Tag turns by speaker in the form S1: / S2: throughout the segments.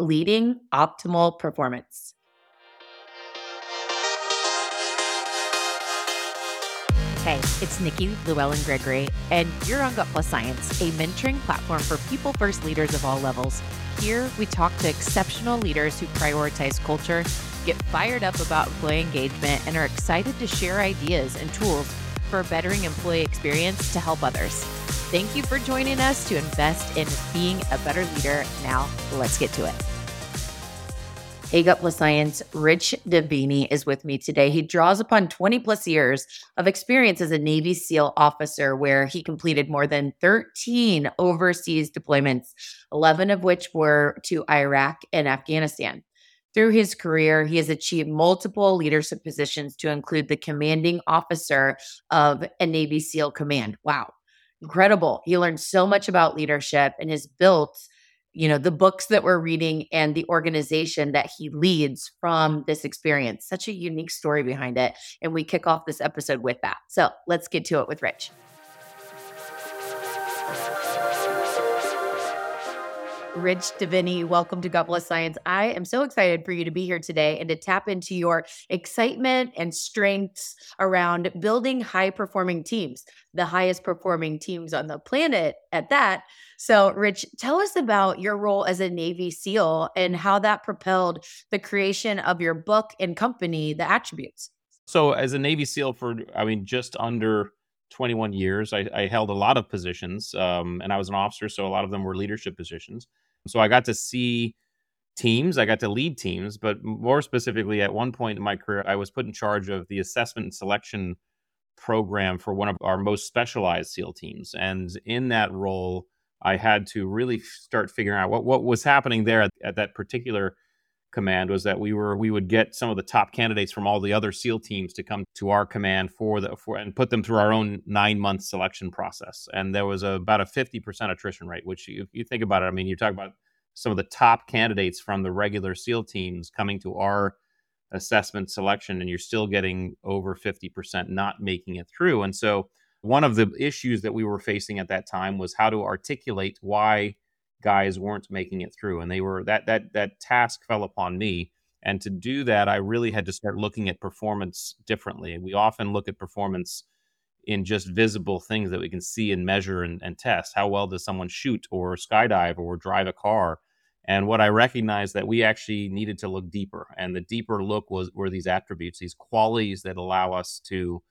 S1: leading optimal performance. Hey, it's Nikki Llewellyn Gregory, and you're on Gut Plus Science, a mentoring platform for people first leaders of all levels. Here, we talk to exceptional leaders who prioritize culture, get fired up about employee engagement, and are excited to share ideas and tools for bettering employee experience to help others. Thank you for joining us to invest in being a better leader. Now, let's get to it. Gut Plus Science, Rich Diviney is with me today. He draws upon 20 plus years of experience as a Navy SEAL officer, where he completed more than 13 overseas deployments, 11 of which were to Iraq and Afghanistan. Through his career, he has achieved multiple leadership positions to include the commanding officer of a Navy SEAL command. Wow, incredible. He learned so much about leadership and has built you know the books that we're reading and the organization that he leads from this experience. Such a unique story behind it and we kick off this episode with that. So let's get to it with rich Rich Diviney, welcome to Gut Plus Science. I am so excited for you to be here today and to tap into your excitement and strengths around building high performing teams, the highest performing teams on the planet at that. So, Rich, tell us about your role as a Navy SEAL and how that propelled the creation of your book and company, The Attributes.
S2: So, as a Navy SEAL for, I mean, just under 21 years. I, I held a lot of positions, um, and I was an officer, so a lot of them were leadership positions. So I got to see teams, I got to lead teams, but more specifically, at one point in my career, I was put in charge of the assessment and selection program for one of our most specialized SEAL teams. And in that role, I had to really start figuring out what, what was happening there at, at that particular command was that we were we would get some of the top candidates from all the other SEAL teams to come to our command for the for and put them through our own nine month selection process. And there was a, about a fifty percent attrition rate, which if you think about it, I mean, you talk about some of the top candidates from the regular SEAL teams coming to our assessment selection, and you're still getting over fifty percent not making it through. And so one of the issues that we were facing at that time was how to articulate why guys weren't making it through and they were that that that task fell upon me. And to do that i really had to start looking at performance differently. We often look at performance in just visible things that we can see and measure and, and test. How well does someone shoot or skydive or drive a car? And what i recognized that we actually needed to look deeper. And the deeper look was were these attributes these qualities that allow us to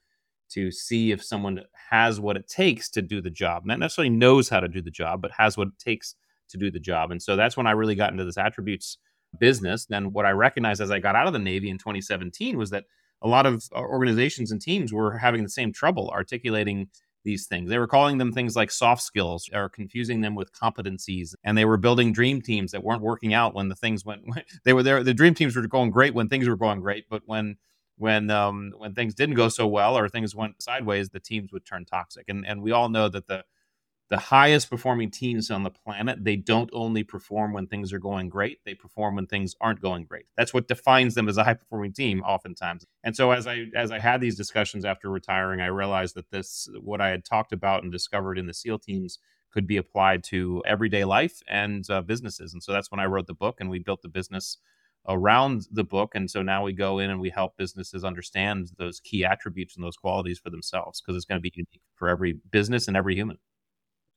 S2: to see if someone has what it takes to do the job. Not necessarily knows how to do the job but has what it takes to do the job. And so that's when I really got into this attributes business. Then what I recognized as I got out of the Navy in 2017 was that a lot of uh, organizations and teams were having the same trouble articulating these things. They were calling them things like soft skills or confusing them with competencies. And they were building dream teams that weren't working out when the things went they were there the dream teams were going great when things were going great, but when when um, when things didn't go so well or things went sideways, the teams would turn toxic. And and we all know that the the highest performing teams on the planet they don't only perform when things are going great they perform when things aren't going great. That's what defines them as a high performing team oftentimes. And so as i as i had these discussions after retiring i realized that this what i had talked about and discovered in the seal teams could be applied to everyday life and uh, businesses. And so that's when i wrote the book and we built the business around the book. And so now we go in and we help businesses understand those key attributes and those qualities for themselves because it's going to be unique for every business and every human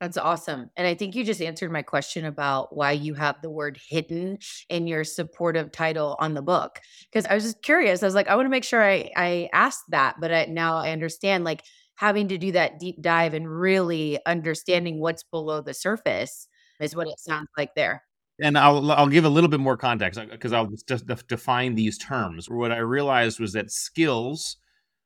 S1: that's awesome. And I think you just answered my question about why you have the word hidden in your supportive title on the book. Because I was just curious. I was like, I want to make sure I, I asked that, but I, now I understand like having to do that deep dive and really understanding what's below the surface is what it sounds like there.
S2: And I'll I'll give a little bit more context uh, because I'll just define these terms. What I realized was that skills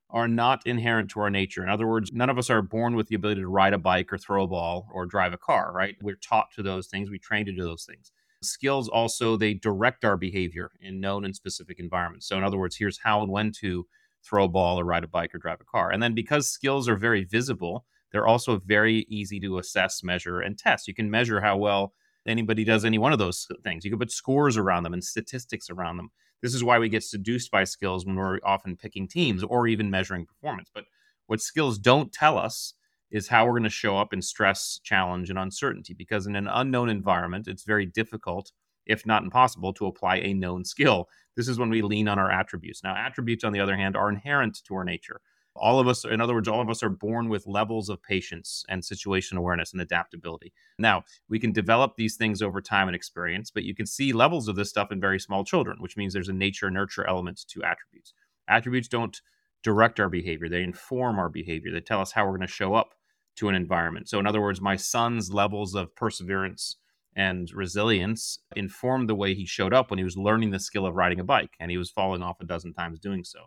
S2: are not inherent to our nature. In other words, none of us are born with the ability to ride a bike or throw a ball or drive a car, right? We're taught to those things, we train to do those things. Skills also they direct our behavior in known and specific environments. So in other words, here's how and when to throw a ball or ride a bike or drive a car. And then because skills are very visible, they're also very easy to assess, measure and test. You can measure how well anybody does any one of those things. You can put scores around them and statistics around them. This is why we get seduced by skills when we're often picking teams or even measuring performance. But what skills don't tell us is how we're going to show up in stress, challenge, and uncertainty. Because in an unknown environment, it's very difficult if not impossible, to apply a known skill. This is when we lean on our attributes. Now, attributes, on the other hand, are inherent to our nature. All of us, in other words, all of us are born with levels of patience and situation awareness and adaptability. Now, we can develop these things over time and experience, but you can see levels of this stuff in very small children, which means there's a nature nurture element to attributes. Attributes don't direct our behavior, they inform our behavior. They tell us how we're going to show up to an environment. So, in other words, my son's levels of perseverance and resilience informed the way he showed up when he was learning the skill of riding a bike and he was falling off a dozen times doing so.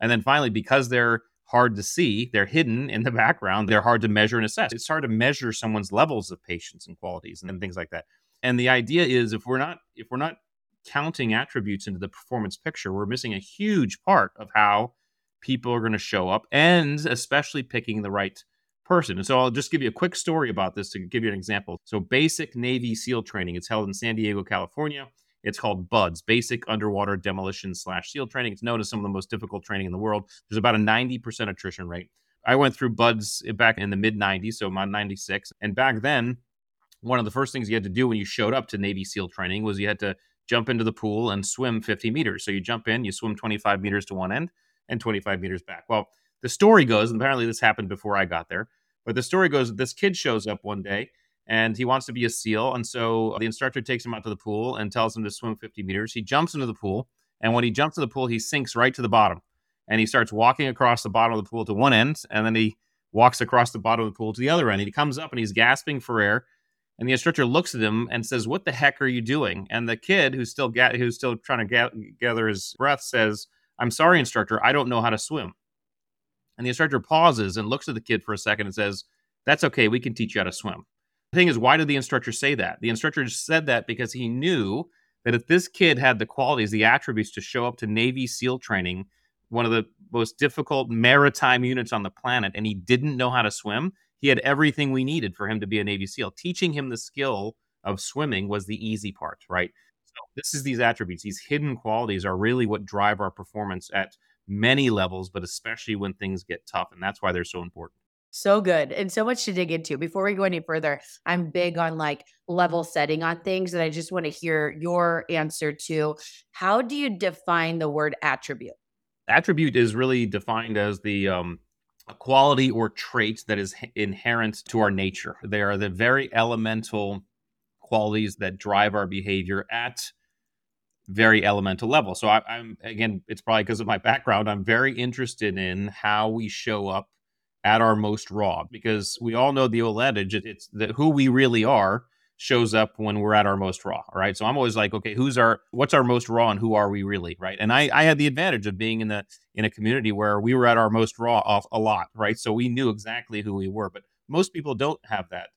S2: And then finally, because they're hard to see, they're hidden in the background, they're hard to measure and assess. It's hard to measure someone's levels of patience and qualities and, things like that. And the idea is if we're not if we're not counting attributes into the performance picture, we're missing a huge part of how people are going to show up and especially picking the right person. And so I'll just give you a quick story about this to give you an example. So basic Navy SEAL training, it's held in San Diego, California. It's called BUDS, Basic Underwater Demolition Slash SEAL Training. It's known as some of the most difficult training in the world. There's about a 90% attrition rate. I went through BUDS back in the mid 90s, so I'm 96. And back then, one of the first things you had to do when you showed up to Navy SEAL training was you had to jump into the pool and swim 50 meters. So you jump in, you swim 25 meters to one end and 25 meters back. Well, the story goes, and apparently this happened before I got there, but the story goes that this kid shows up one day and he wants to be a SEAL. And so the instructor takes him out to the pool and tells him to swim 50 meters. He jumps into the pool. And when he jumps to the pool, he sinks right to the bottom. And he starts walking across the bottom of the pool to one end. And then he walks across the bottom of the pool to the other end. He comes up and he's gasping for air. And the instructor looks at him and says, "What the heck are you doing?" And the kid, who's still ga- who's still trying to ga- gather his breath, says, "I'm sorry, instructor. I don't know how to swim." And the instructor pauses and looks at the kid for a second and says, That's okay. We can teach you how to swim. The thing is, why did the instructor say that? The instructor said that because he knew that if this kid had the qualities, the attributes to show up to Navy SEAL training, one of the most difficult maritime units on the planet, and he didn't know how to swim, he had everything we needed for him to be a Navy SEAL. Teaching him the skill of swimming was the easy part, right? So this is these attributes, these hidden qualities are really what drive our performance at many levels, but especially when things get tough. And that's why they're so important.
S1: So good. And so much to dig into. Before we go any further, I'm big on like level setting on things. And I just want to hear your answer to how do you define the word attribute?
S2: Attribute is really defined as the um, quality or trait that is inherent to our nature. They are the very elemental qualities that drive our behavior at very elemental level. So I, am again, it's probably because of my background. I'm very interested in how we show up at our most raw because we all know the old adage it's that who we really are shows up when we're at our most raw right? So i'm always like okay who's our what's our most raw and who are we really? Right? And i i had the advantage of being in the in a community where we were at our most raw off a lot right? So we knew exactly who we were but most people don't have that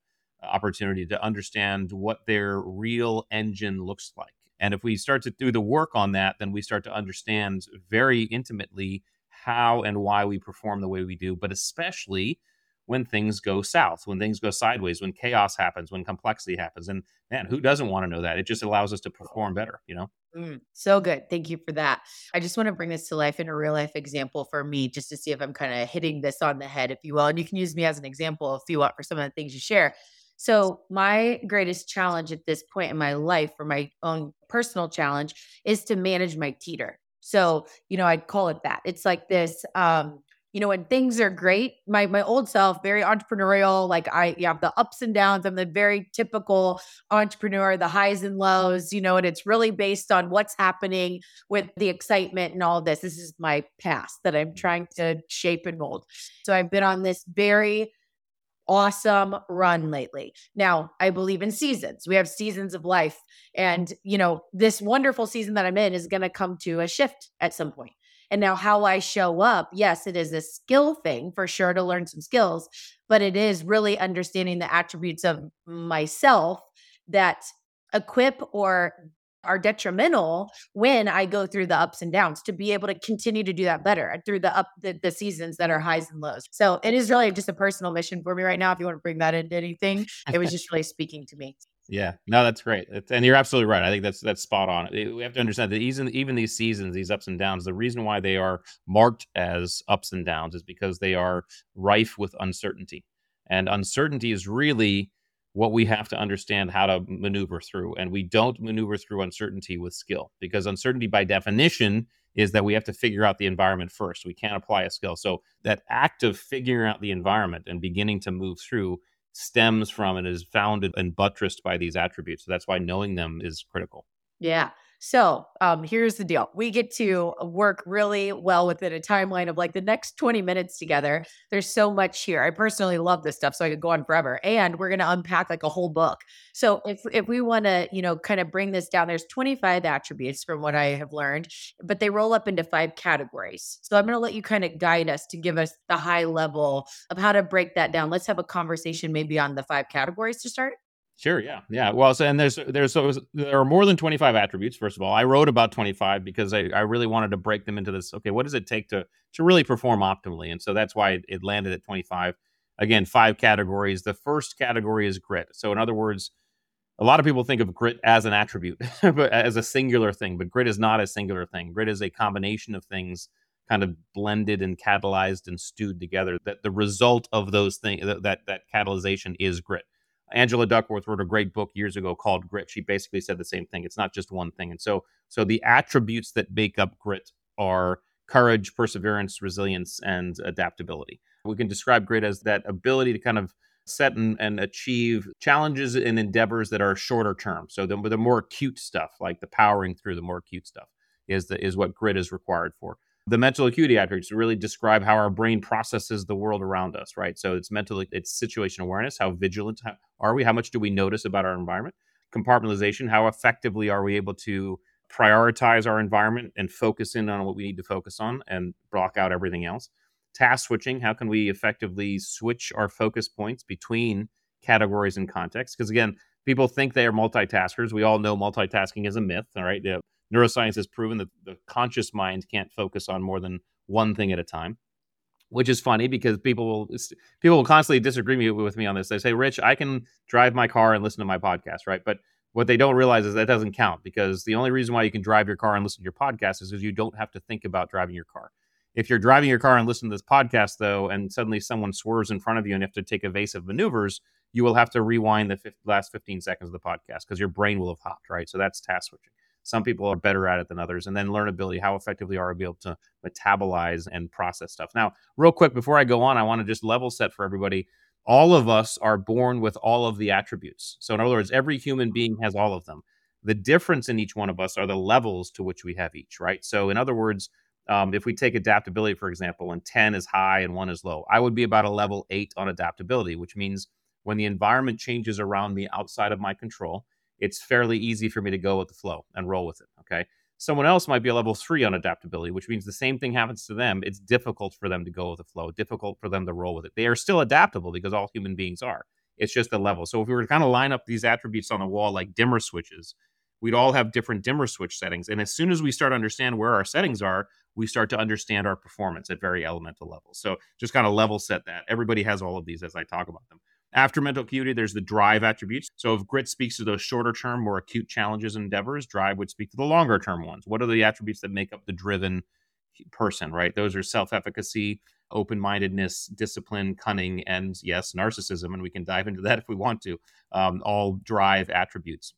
S2: uh, opportunity to understand what their real engine looks like. And if we start to do the work on that, then we start to understand very intimately how and why we perform the way we do, but especially when things go south, when things go sideways, when chaos happens, when complexity happens. And man, who doesn't want to know that? It just allows us to perform better, you know?
S1: Mm, so good. Thank you for that. I just want to bring this to life in a real life example for me, just to see if I'm kind of hitting this on the head, if you will. And you can use me as an example if you want for some of the things you share. So, my greatest challenge at this point in my life, for my own personal challenge, is to manage my teeter. So, you know, I'd call it that. It's like this, um, you know, when things are great, my my old self, very entrepreneurial, like I you have the ups and downs. I'm the very typical entrepreneur, the highs and lows, you know, and it's really based on what's happening with the excitement and all this. This is my past that I'm trying to shape and mold. So I've been on this very awesome run lately. Now, I believe in seasons. We have seasons of life. And, you know, this wonderful season that I'm in is going to come to a shift at some point. And now, how I show up, yes, it is a skill thing for sure to learn some skills, but it is really understanding the attributes of myself that equip or are detrimental when I go through the ups and downs to be able to continue to do that better uh, through the up the, the seasons that are highs and lows. So it is really just a personal mission for me right now. If you want to bring that into anything, it was just really speaking to me.
S2: Yeah, no, that's great, it's, and you're absolutely right. I think that's that's spot on. Eh, we have to understand that even even these seasons, these ups and downs, the reason why they are marked as ups and downs is because they are rife with uncertainty, and uncertainty is really what we have to understand how to maneuver through. And we don't maneuver through uncertainty with skill because uncertainty, by definition, is that we have to figure out the environment first. We can't apply a skill. So that act of figuring out the environment and beginning to move through stems from and is founded and buttressed by these attributes. So that's why knowing them is critical.
S3: Yeah. So um, here's the deal. We get to work really well within a timeline of like the next 20 minutes together. There's so much here. I personally love this stuff, so I could go on forever. And we're gonna unpack like a whole book. So if if we want to, you know, kind of bring this down, there's 25 attributes from what I have learned, but they roll up into five categories. So I'm gonna let you kind of guide us to give us the high level of how to break that down. Let's have a conversation maybe on the five categories to start.
S2: Sure. Yeah. Yeah. Well, so, and there's there's so there are more than 25 attributes. First of all, I wrote about 25 because I, I really wanted to break them into this. Okay, what does it take to to really perform optimally? And so that's why it, landed at 25. Again, five categories. The first category is grit. So in other words, a lot of people think of grit as an attribute, but as a singular thing. But grit is not a singular thing. Grit is a combination of things kind of blended and catalyzed and stewed together. That the result of those things that that, that catalyzation is grit. Angela Duckworth wrote a great book years ago called Grit. She basically said the same thing. It's not just one thing. And so so the attributes that make up grit are courage, perseverance, resilience, and adaptability. We can describe grit as that ability to kind of set and, and achieve challenges and endeavors that are shorter term. So the, the more acute stuff, like the powering through the more acute stuff, is the, is what grit is required for the mental acuity attributes really describe how our brain processes the world around us, right? So it's mental, it's situation awareness. How vigilant are we? How much do we notice about our environment? Compartmentalization. How effectively are we able to prioritize our environment and focus in on what we need to focus on and block out everything else? Task switching. How can we effectively switch our focus points between categories and contexts? Because again, people think they are multitaskers. We all know multitasking is a myth, all right? Neuroscience has proven that the conscious mind can't focus on more than one thing at a time which is funny because people will people will constantly disagree with me on this. They say rich i can drive my car and listen to my podcast right? But what they don't realize is that doesn't count because the only reason why you can drive your car and listen to your podcast is because you don't have to think about driving your car. If you're driving your car and listening to this podcast though and suddenly someone swerves in front of you and you have to take evasive maneuvers you will have to rewind the last 15 seconds of the podcast because your brain will have hopped right? So that's task switching some people are better at it than others. And then learnability, how effectively are we able to metabolize and process stuff? Now, real quick, before I go on, I want to just level set for everybody. All of us are born with all of the attributes. So, in other words, every human being has all of them. The difference in each one of us are the levels to which we have each, right? So, in other words, um, if we take adaptability, for example, and 10 is high and one is low, I would be about a level eight on adaptability, which means when the environment changes around me outside of my control, it's fairly easy for me to go with the flow and roll with it. Okay. Someone else might be a level three on adaptability, which means the same thing happens to them. It's difficult for them to go with the flow, difficult for them to roll with it. They are still adaptable because all human beings are. It's just a level. So if we were to kind of line up these attributes on the wall like dimmer switches, we'd all have different dimmer switch settings. And as soon as we start to understand where our settings are, we start to understand our performance at very elemental levels. So just kind of level set that. Everybody has all of these as I talk about them. After mental acuity, there's the drive attributes. So if grit speaks to those shorter term, more acute challenges and endeavors, drive would speak to the longer term ones. What are the attributes that make up the driven person, right? Those are self efficacy, open mindedness, discipline, cunning, and yes, narcissism. And we can dive into that if we want to. Um, all drive attributes.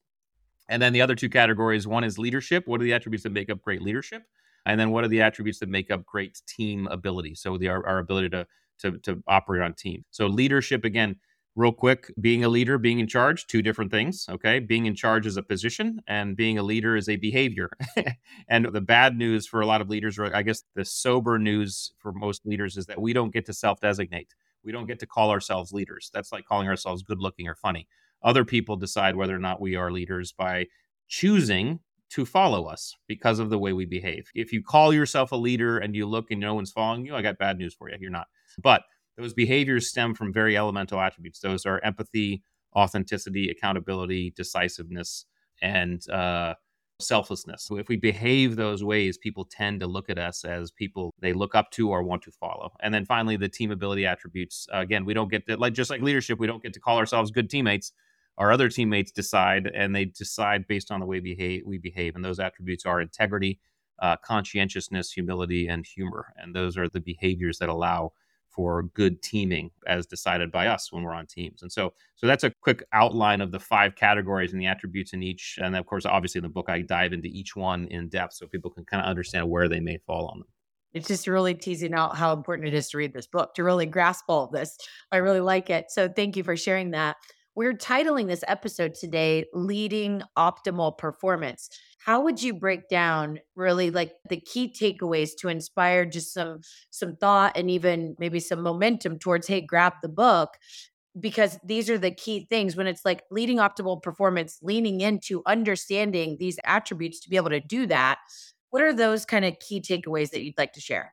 S2: And then the other two categories one is leadership. What are the attributes that make up great leadership? And then what are the attributes that make up great team ability? So the, our, our ability to, to, to operate on team. So leadership, again, real quick being a leader being in charge two different things okay? Being in charge is a position and being a leader is a behavior. And the bad news for a lot of leaders or i guess the sober news for most leaders is that we don't get to self designate we don't get to call ourselves leaders. That's like calling ourselves good looking or funny. Other people decide whether or not we are leaders by choosing to follow us because of the way we behave. If you call yourself a leader and you look and no one's following you i got bad news for you. You're not. But those behaviors stem from very elemental attributes. Those are empathy, authenticity, accountability, decisiveness, and uh, selflessness. So if we behave those ways, people tend to look at us as people they look up to or want to follow. And then finally, the team ability attributes. Uh, again, we don't get to, like just like leadership, we don't get to call ourselves good teammates. Our other teammates decide, and they decide based on the way we behave. We behave, and those attributes are integrity, uh, conscientiousness, humility, and humor. And those are the behaviors that allow for good teaming as decided by us when we're on teams. And so so that's a quick outline of the five categories and the attributes in each. And of course, obviously in the book I dive into each one in depth so people can kind of understand where they may fall on them.
S1: It's just really teasing out how important it is to read this book to really grasp all of this. I really like it. So thank you for sharing that. We're titling this episode today Leading Optimal Performance. How would you break down really like the key takeaways to inspire just some some thought and even maybe some momentum towards hey grab the book because these are the key things when it's like leading optimal performance leaning into understanding these attributes to be able to do that what are those kind of key takeaways that you'd like to share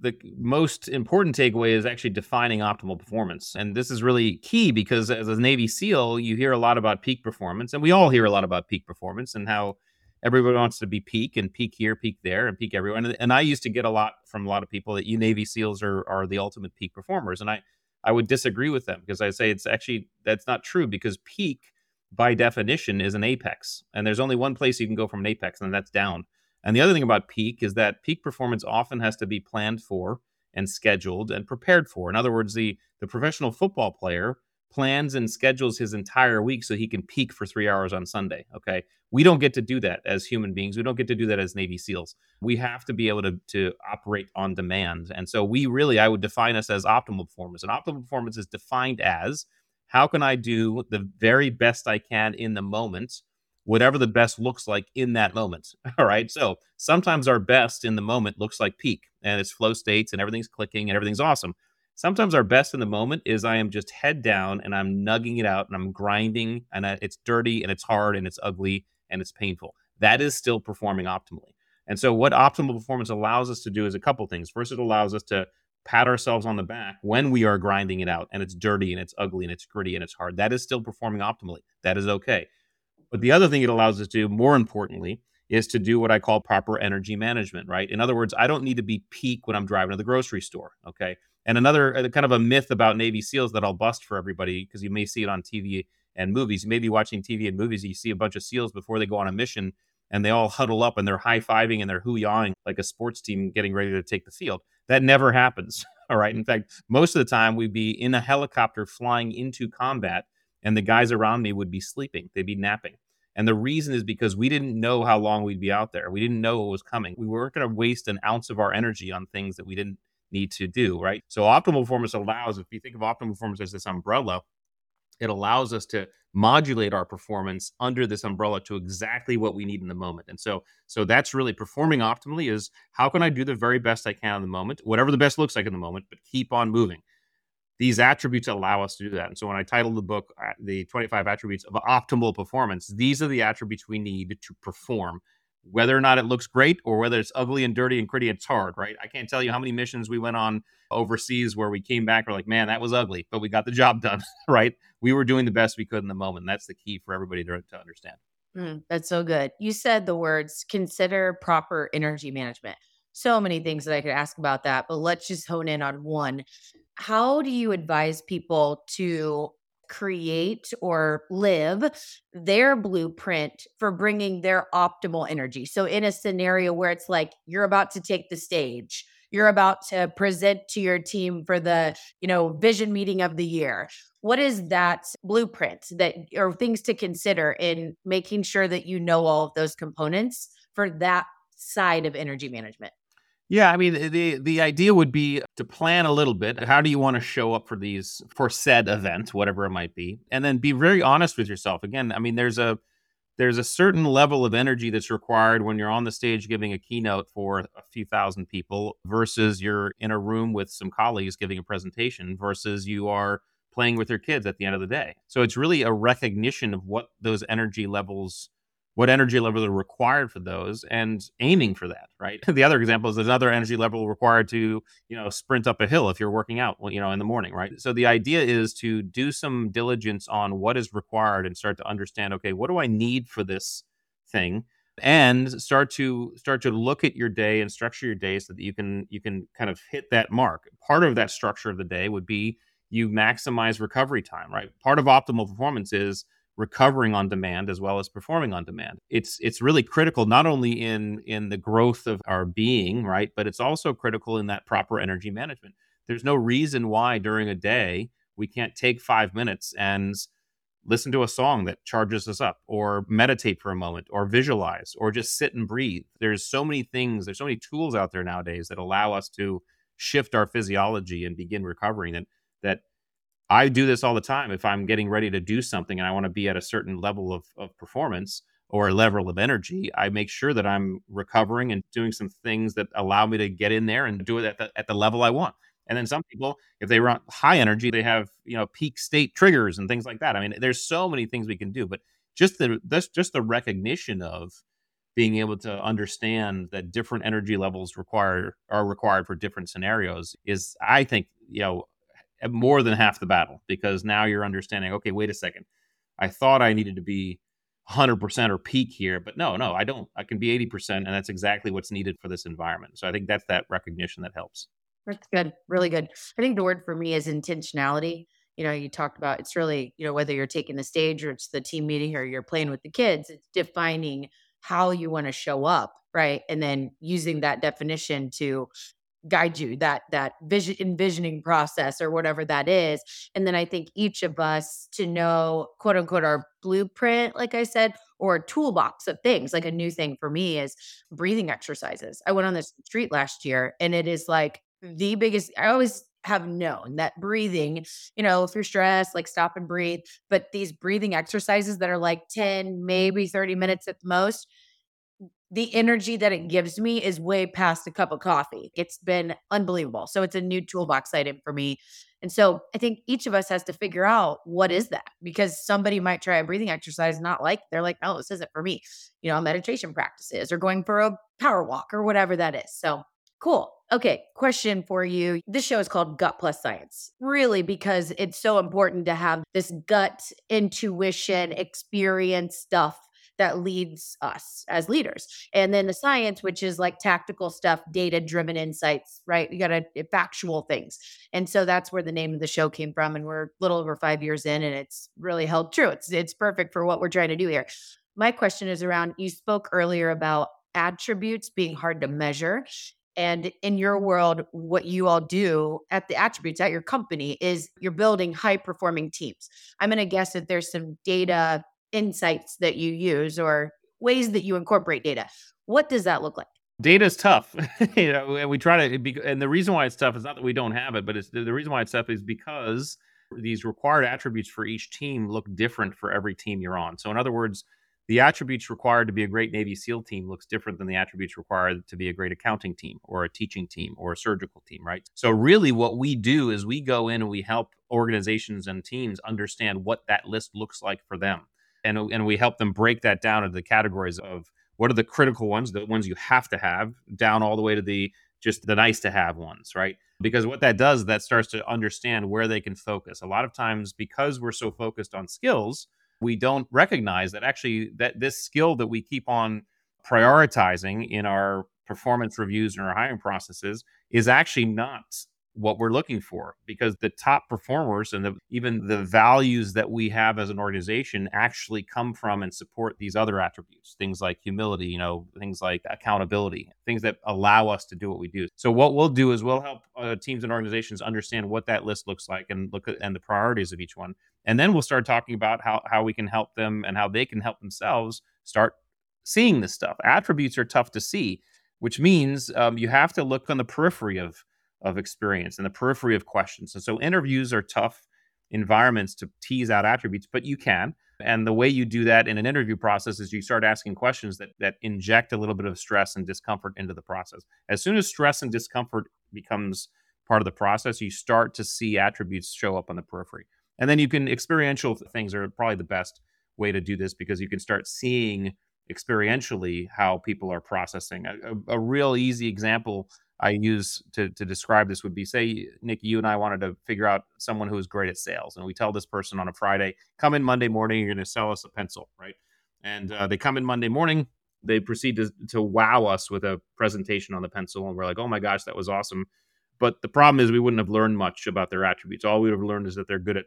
S2: the most important takeaway is actually defining optimal performance. And this is really key because as a Navy SEAL, you hear a lot about peak performance, and we all hear a lot about peak performance and how everybody wants to be peak and peak here, peak there, and peak everywhere. And, and I used to get a lot from a lot of people that you Navy SEALs are are the ultimate peak performers. And I I would disagree with them because I say it's actually that's not true because peak by definition is an apex. And there's only one place you can go from an apex, and that's down. And the other thing about peak is that peak performance often has to be planned for and scheduled and prepared for. In other words, the the professional football player plans and schedules his entire week so he can peak for 3 hours on Sunday, okay? We don't get to do that as human beings. We don't get to do that as Navy SEALs. We have to be able to to operate on demand. And so we really I would define us as optimal performance. And optimal performance is defined as how can I do the very best I can in the moment whatever the best looks like in that moment. All right. So sometimes our best in the moment looks like peak and it's flow states and everything's clicking and everything's awesome. Sometimes our best in the moment is I am just head down and I'm nugging it out and I'm grinding and it's dirty and it's hard and it's ugly and it's painful. That is still performing optimally. And so, what optimal performance allows us to do is a couple things. First, it allows us to pat ourselves on the back when we are grinding it out and it's dirty and it's ugly and it's gritty and it's hard. That is still performing optimally. That is okay. But the other thing it allows us to do, more importantly, is to do what I call proper energy management, right? In other words, I don't need to be peak when I'm driving to the grocery store, okay? And another uh, kind of a myth about Navy SEALs that I'll bust for everybody because you may see it on TV and movies. You may be watching TV and movies, and you see a bunch of SEALs before they go on a mission and they all huddle up and they're high fiving and they're hoo-yawing like a sports team getting ready to take the field. That never happens. All right. In fact, most of the time we'd be in a helicopter flying into combat and the guys around me would be sleeping. They'd be napping. And the reason is because we didn't know how long we'd be out there. We didn't know what was coming. We weren't going to waste an ounce of our energy on things that we didn't need to do, right? So optimal performance allows, if you think of optimal performance as this umbrella, it allows us to modulate our performance under this umbrella to exactly what we need in the moment. And so so that's really performing optimally is how can I do the very best I can in the moment, whatever the best looks like in the moment, but keep on moving these attributes allow us to do that. And so when I titled the book, uh, The 25 Attributes of Optimal Performance, these are the attributes we need to perform, whether or not it looks great or whether it's ugly and dirty and gritty, it's hard, right? I can't tell you how many missions we went on overseas where we came back, we're like, man, that was ugly, but we got the job done, right? We were doing the best we could in the moment. That's the key for everybody to, to understand.
S1: Mm, that's so good. You said the words consider proper energy management. So many things that I could ask about that, but let's just hone in on one. How do you advise people to create or live their blueprint for bringing their optimal energy? So, in a scenario where it's like you're about to take the stage, you're about to present to your team for the you know vision meeting of the year. What is that blueprint that or things to consider in making sure that you know all of those components for that side of energy management
S2: yeah, I mean the the idea would be to plan a little bit. How do you want to show up for these for said event, whatever it might be, and then be very honest with yourself. Again, I mean there's a there's a certain level of energy that's required when you're on the stage giving a keynote for a few thousand people versus you're in a room with some colleagues giving a presentation versus you are playing with your kids at the end of the day. So it's really a recognition of what those energy levels what energy levels are required for those and aiming for that right? The other example is another energy level required to you know sprint up a hill if you're working out you know in the morning right? So the idea is to do some diligence on what is required and start to understand okay what do i need for this thing? And start to start to look at your day and structure your day so that you can you can kind of hit that mark. Part of that structure of the day would be you maximize recovery time right? Part of optimal performance is recovering on demand as well as performing on demand. It's it's really critical not only in in the growth of our being, right, but it's also critical in that proper energy management. there's no reason why during a day we can't take five minutes and listen to a song that charges us up or meditate for a moment or visualize or just sit and breathe there's so many things there's so many tools out there nowadays that allow us to shift our physiology and begin recovering that i do this all the time if i'm getting ready to do something and i want to be at a certain level of, of performance or a level of energy i make sure that i'm recovering and doing some things that allow me to get in there and do it at the, at the level i want and then some people, if they run high energy, they have you know peak state triggers and things like that. I mean, there's so many things we can do, but just the that's just the recognition of being able to understand that different energy levels require are required for different scenarios is, I think, you know, more than half the battle because now you're understanding. Okay, wait a second. I thought I needed to be 100% or peak here, but no, no, I don't. I can be 80%, and that's exactly what's needed for this environment. So I think that's that recognition that helps.
S1: That's good. Really good. I think the word for me is intentionality. You know, you talked about it's really, you know, whether you're taking the stage or it's the team meeting or you're playing with the kids, it's defining how you want to show up, right? And then using that definition to guide you that that vision envisioning process or whatever that is and then i think each of us to know quote unquote our blueprint like i said or a toolbox of things like a new thing for me is breathing exercises i went on this retreat last year and it is like the biggest I always have known that breathing, you know, if you're stressed, like stop and breathe. But these breathing exercises that are like 10, maybe 30 minutes at the most, the energy that it gives me is way past a cup of coffee. It's been unbelievable. So it's a new toolbox item for me. And so I think each of us has to figure out what is that because somebody might try a breathing exercise, not like they're like, oh, this isn't for me, you know, meditation practices or going for a power walk or whatever that is. So Cool. Okay, question for you. This show is called Gut Plus Science, really, because it's so important to have this gut intuition experience stuff that leads us as leaders. And then the science, which is like tactical stuff, data driven insights, right? You got to eh, factual things. And so that's where the name of the show came from. And we're a little over five years in, and it's really held true. It's, it's perfect for what we're trying to do here. My question is around you spoke earlier about attributes being hard to measure. And in your world, what you all do at the attributes at your company is you're building high performing teams. I'm going to guess that there's some data insights that you use or ways that you incorporate data. What does that look like?
S2: Data is tough, you know, and we try to. Be, And the reason why it's tough is not that we don't have it, but it's the reason why it's tough is because these required attributes for each team look different for every team you're on. So, in other words, the attributes required to be a great Navy SEAL team looks different than the attributes required to be a great accounting team or a teaching team or a surgical team, right? So, really, what we do is we go in and we help organizations and teams understand what that list looks like for them. And, and we help them break that down into the categories of what are the critical ones, the ones you have to have, down all the way to the just the nice to have ones, right? Because what that does, that starts to understand where they can focus. A lot of times, because we're so focused on skills, we don't recognize that actually that this skill that we keep on prioritizing in our performance reviews and our hiring processes is actually not what we're looking for because the top performers and the, even the values that we have as an organization actually come from and support these other attributes things like humility you know things like accountability things that allow us to do what we do. So what we'll do is we'll help uh, teams and organizations understand what that list looks like and look at and the priorities of each one. And then we'll start talking about how how we can help them and how they can help themselves start seeing this stuff. Attributes are tough to see which means um, you have to look on the periphery of of experience and the periphery of questions. And so interviews are tough environments to tease out attributes, but you can. And the way you do that in an interview process is you start asking questions that that inject a little bit of stress and discomfort into the process. As soon as stress and discomfort becomes part of the process, you start to see attributes show up on the periphery. And then you can experiential things are probably the best way to do this because you can start seeing experientially how people are processing. A, a, a real easy example I use to, to describe this would be say, Nick, you and I wanted to figure out someone who is great at sales. And we tell this person on a Friday, come in Monday morning, you're going to sell us a pencil, right? And uh, they come in Monday morning, they proceed to, to wow us with a presentation on the pencil. And we're like, oh my gosh, that was awesome. But the problem is, we wouldn't have learned much about their attributes. All we would have learned is that they're good at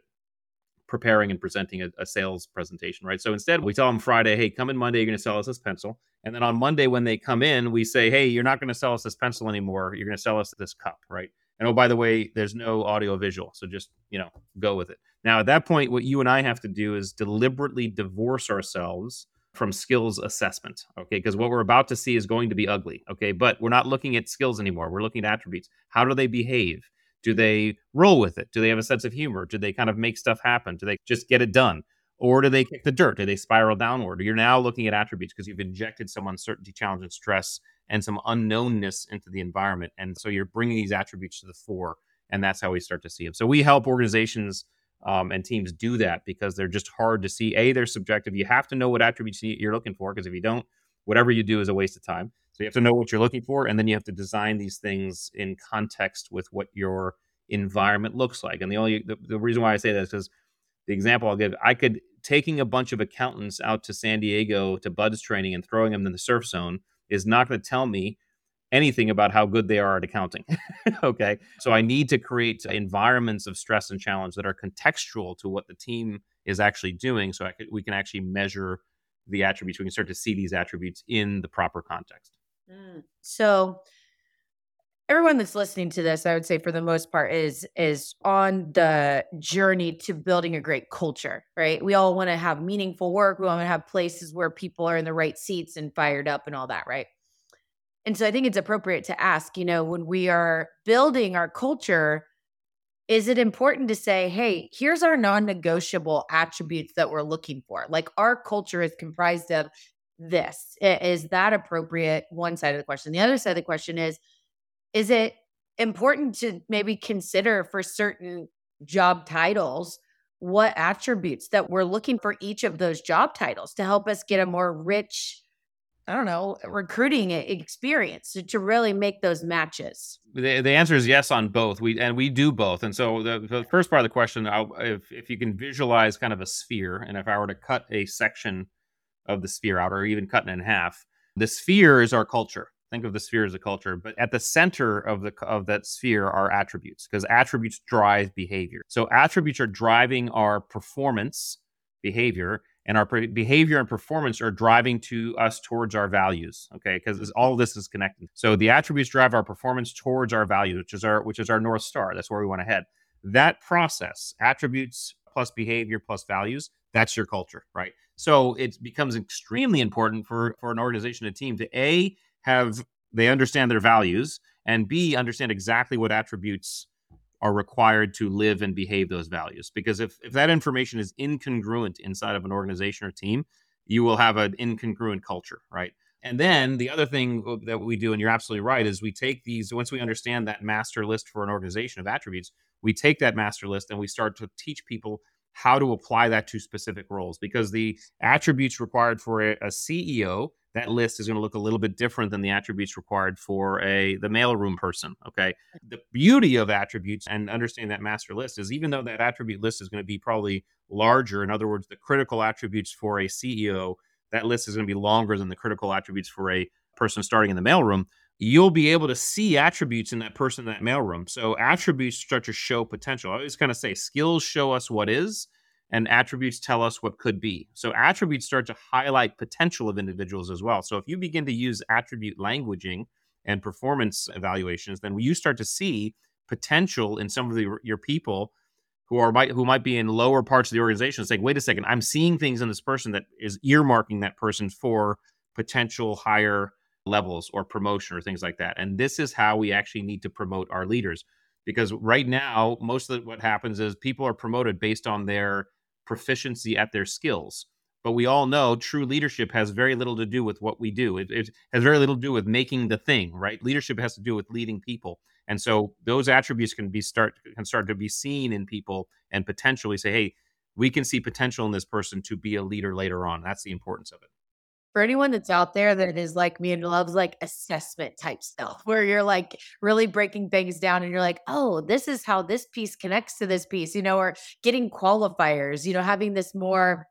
S2: preparing and presenting a, a, sales presentation, right? So instead, we tell them Friday, hey, come in Monday, you're going to sell us this pencil. And then on Monday, when they come in, we say, hey, you're not going to sell us this pencil anymore. You're going to sell us this cup, right? And oh, by the way, there's no audio visual. So just, you know, go with it. Now, at that point, what you and I have to do is deliberately divorce ourselves from skills assessment. Okay. Because what we're about to see is going to be ugly. Okay. But we're not looking at skills anymore. We're looking at attributes. How do they behave? Do they roll with it? Do they have a sense of humor? Do they kind of make stuff happen? Do they just get it done? Or do they kick the dirt? Do they spiral downward? You're now looking at attributes because you've injected some uncertainty, challenge, and stress and some unknownness into the environment. And so you're bringing these attributes to the fore. And that's how we start to see them. So we help organizations um, and teams do that because they're just hard to see. A, they're subjective. You have to know what attributes you're looking for because if you don't, whatever you do is a waste of time. So you have to know what you're looking for, and then you have to design these things in context with what your environment looks like. And the only the, the reason why I say that is because the example I'll give, I could taking a bunch of accountants out to San Diego to BUD/S training and throwing them in the surf zone is not going to tell me anything about how good they are at accounting. okay. So I need to create environments of stress and challenge that are contextual to what the team is actually doing so could, we can actually measure the attributes. We can start to see these attributes in the proper context.
S1: Mm. So everyone that's listening to this, I would say for the most part is is on the journey to building a great culture, right? We all want to have meaningful work. We want to have places where people are in the right seats and fired up and all that, right? And so I think it's appropriate to ask, you know, when we are building our culture, is it important to say, hey, here's our non negotiable attributes that we're looking for? Like our culture is comprised of this. Is that appropriate? One side of the question. The other side of the question is, is it important to maybe consider for certain job titles what attributes that we're looking for each of those job titles to help us get a more rich I don't know, recruiting experience to, really make those matches?
S2: The, the answer is yes on both. We and we do both. And so the, the first part of the question, I'll, if if you can visualize kind of a sphere, and if I were to cut a section of the sphere out, or even cut it in half, the sphere is our culture. Think of the sphere as a culture, but at the center of the of that sphere are attributes because attributes drive behavior. So attributes are driving our performance behavior and our behavior and performance are driving to us towards our values okay? Because all this is connected. So the attributes drive our performance towards our values which is our which is our north star. That's where we want to head. That process attributes plus behavior plus values that's your culture right? So it becomes extremely important for for an organization a team to a have they understand their values and b understand exactly what attributes are required to live and behave those values. Because if, if that information is incongruent inside of an organization or team, you will have an incongruent culture, right? And then the other thing that we do, and you're absolutely right, is we take these, once we understand that master list for an organization of attributes, we take that master list and we start to teach people how to apply that to specific roles because the attributes required for a, a CEO that list is going to look a little bit different than the attributes required for a the mailroom person okay? The beauty of attributes and understanding that master list is even though that attribute list is going to be probably larger in other words the critical attributes for a ceo that list is going to be longer than the critical attributes for a person starting in the mailroom you'll be able to see attributes in that person in that mailroom so attributes start to show potential i always kind of say skills show us what is and attributes tell us what could be. So attributes start to highlight potential of individuals as well. So if you begin to use attribute languaging and performance evaluations, then you start to see potential in some of the, your people who are might who might be in lower parts of the organization saying, wait a second, I'm seeing things in this person that is earmarking that person for potential higher levels or promotion or things like that. And this is how we actually need to promote our leaders. Because right now, most of what happens is people are promoted based on their proficiency at their skills. But we all know true leadership has very little to do with what we do. It, it, has very little to do with making the thing, right? Leadership has to do with leading people. And so those attributes can be start can start to be seen in people and potentially say, hey, we can see potential in this person to be a leader later on. That's the importance of it
S1: for anyone that's out there that is like me and loves like assessment type stuff where you're like really breaking things down and you're like oh this is how this piece connects to this piece you know or getting qualifiers you know having this more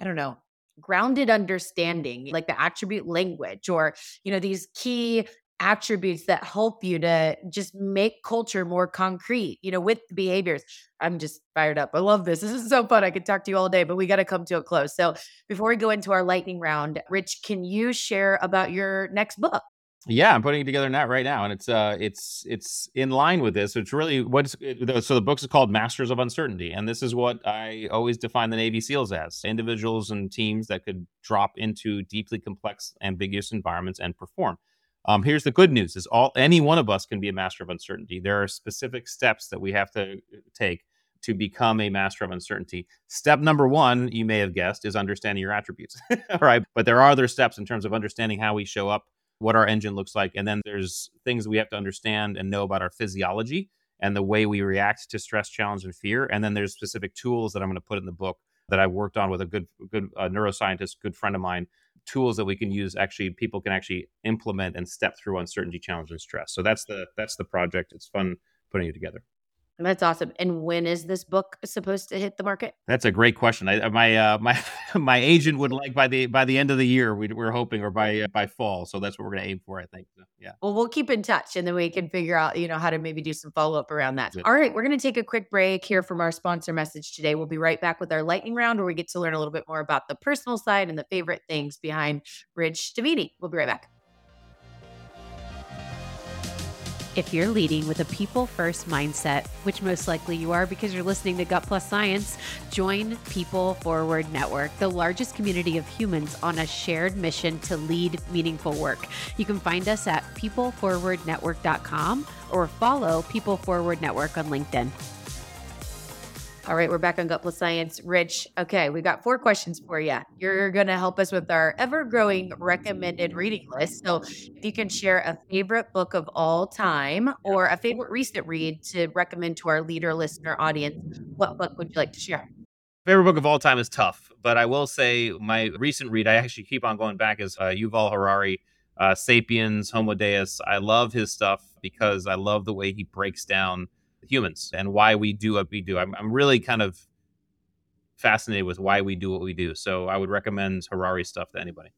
S1: i don't know grounded understanding like the attribute language or you know these key attributes that help you to just make culture more concrete, you know, with behaviors. I'm just fired up. I love this. This is so fun. I could talk to you all day, but we got to come to a close. So before we go into our lightning round, Rich, can you share about your next book?
S2: Yeah, I'm putting it together that right now, and it's uh, it's it's in line with this. It's really what's so the book is called Masters of Uncertainty, and this is what I always define the Navy SEALs as: individuals and teams that could drop into deeply complex, ambiguous environments and perform. Um, here's the good news: is all any one of us can be a master of uncertainty. There are specific steps that we have to uh, take to become a master of uncertainty. Step number one, you may have guessed, is understanding your attributes. right, but there are other steps in terms of understanding how we show up what our engine looks like. And then there's things we have to understand and know about our physiology and the way we react to stress, challenge, and fear. And then there's specific tools that I'm going to put in the book that I worked on with a good, good uh, neuroscientist, good friend of mine. Tools that we can use, actually, people can actually implement and step through uncertainty, challenge, and stress. So that's the that's the project. It's fun putting it together.
S1: That's awesome. And when is this book supposed to hit the market?
S2: That's a great question. I, uh, my uh, my my agent would like by the by the end of the year. We, are hoping, or by uh, by fall. So that's what we're going to aim for. I think. So, yeah.
S1: Well, we'll keep in touch, and then we can figure out, you know, how to maybe do some follow up around that. All right, we're going to take a quick break here from our sponsor message today. We'll be right back with our lightning round, where we get to learn a little bit more about the personal side and the favorite things behind Rich Diviney. We'll be right back.
S3: If you're leading with a people first mindset, which most likely you are because you're listening to Gut Plus Science, join People Forward Network, the largest community of humans on a shared mission to lead meaningful work. You can find us at peopleforwardnetwork.com or follow People Forward Network on LinkedIn.
S1: All right, we're back on Gut Science. Rich, okay, we got four questions for you. You're going to help us with our ever growing recommended reading list. So, if you can share a favorite book of all time or a favorite recent read to recommend to our leader listener audience, what book would you like to share?
S2: Favorite book of all time is tough, but I will say my recent read, I actually keep on going back, is uh, Yuval Harari, uh, Sapiens, Homo Deus. I love his stuff because I love the way he breaks down humans and why we do what we do. I'm, I'm really kind of fascinated with why we do what we do. So I would recommend Harari stuff to anybody.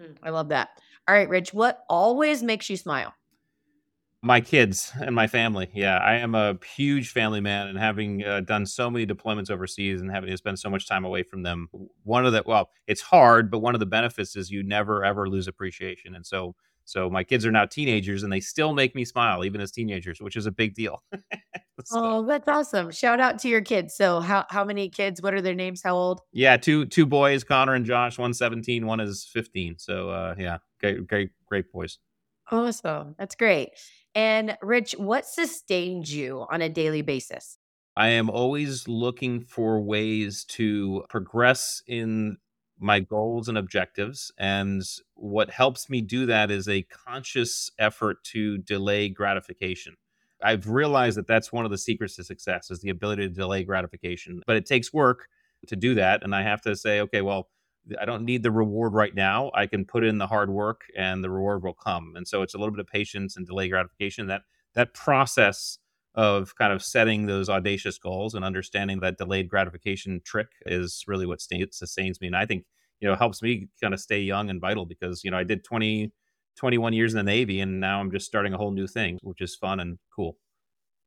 S1: Mm, I love that. All right, Rich, what always makes you smile?
S2: My kids and my family. Yeah, I am a huge family man, and having uh, done so many deployments overseas and having to spend so much time away from them, one of the well, it's hard, but one of the benefits is you never ever lose appreciation. And so so my kids are now teenagers and they still make me smile even as teenagers, which is a big deal.
S1: so, oh, that's awesome. Shout out to your kids. So how how many kids? What are their names? How old?
S2: Yeah, two two boys, Connor and Josh, one 17, one is 15. So uh yeah, great great great boys.
S1: Awesome. That's great. And Rich, what sustains you on a daily basis?
S2: I am always looking for ways to progress in my goals and objectives. And what helps me do that is a conscious effort to delay gratification. I've realized that that's one of the secrets to success is the ability to delay gratification, but it takes work to do that. And I have to say, okay, well, I don't need the reward right now. I can put in the hard work and the reward will come. And so it's a little bit of patience and delay gratification. That that process of kind of setting those audacious goals and understanding that delayed gratification trick is really what sustains me. And I think, you know, helps me kind of stay young and vital because, you know, I did 20, 21 years in the Navy and now I'm just starting a whole new thing, which is fun and cool.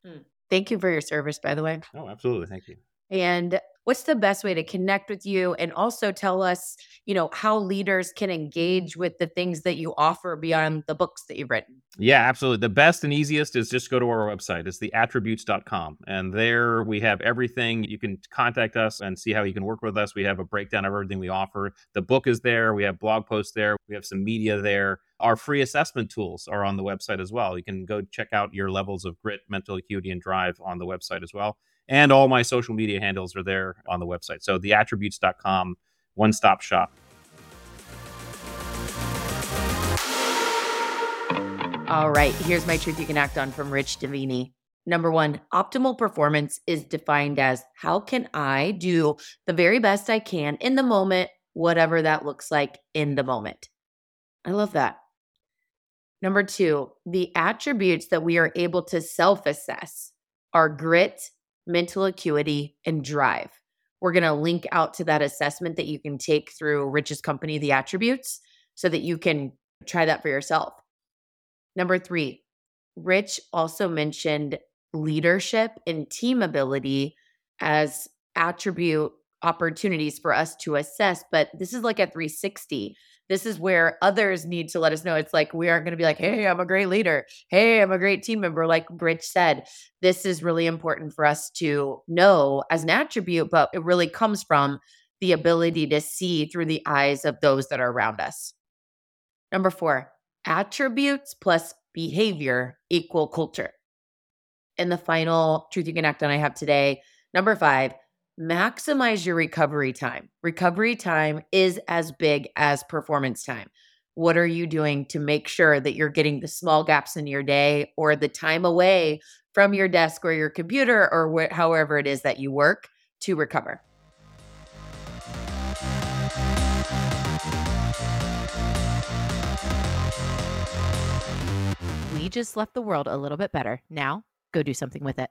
S1: Hmm. Thank you for your service, by the way.
S2: Oh, absolutely. Thank you.
S1: And what's the best way to connect with you? And also tell us you know how leaders can engage with the things that you offer beyond the books that you've written.
S2: Yeah absolutely. The best and easiest is just go to our website. It's theattributes.com and there we have everything. You can contact us and see how you can work with us. We have a breakdown of everything we offer. The book is there. We have blog posts there. We have some media there. Our free assessment tools are on the website as well. You can go check out your levels of grit mental acuity and drive on the website as well and all my social media handles are there on the website. So theattributes.com, one stop shop.
S1: All right, here's my truth you can act on from Rich Diviney. Number one, optimal performance is defined as how can I do the very best I can in the moment, whatever that looks like in the moment. I love that. Number two, the attributes that we are able to self assess are grit, mental acuity, and drive. We're going to link out to that assessment that you can take through Rich's company, The Attributes, so that you can try that for yourself. Number three, Rich also mentioned leadership and team ability as attribute opportunities for us to assess, but this is like a 360 this is where others need to let us know. It's like we aren't going to be like, hey, I'm a great leader. Hey, I'm a great team member. Like Rich said, this is really important for us to know as an attribute, but it really comes from the ability to see through the eyes of those that are around us. Number four, attributes plus behavior equal culture. And the final truth you can act on I have today, number five, maximize your recovery time. Recovery time is as big as performance time. What are you doing to make sure that you're getting the small gaps in your day or the time away from your desk or your computer or wh- however it is that you work to recover?
S3: We just left the world a little bit better. Now, go do something with it.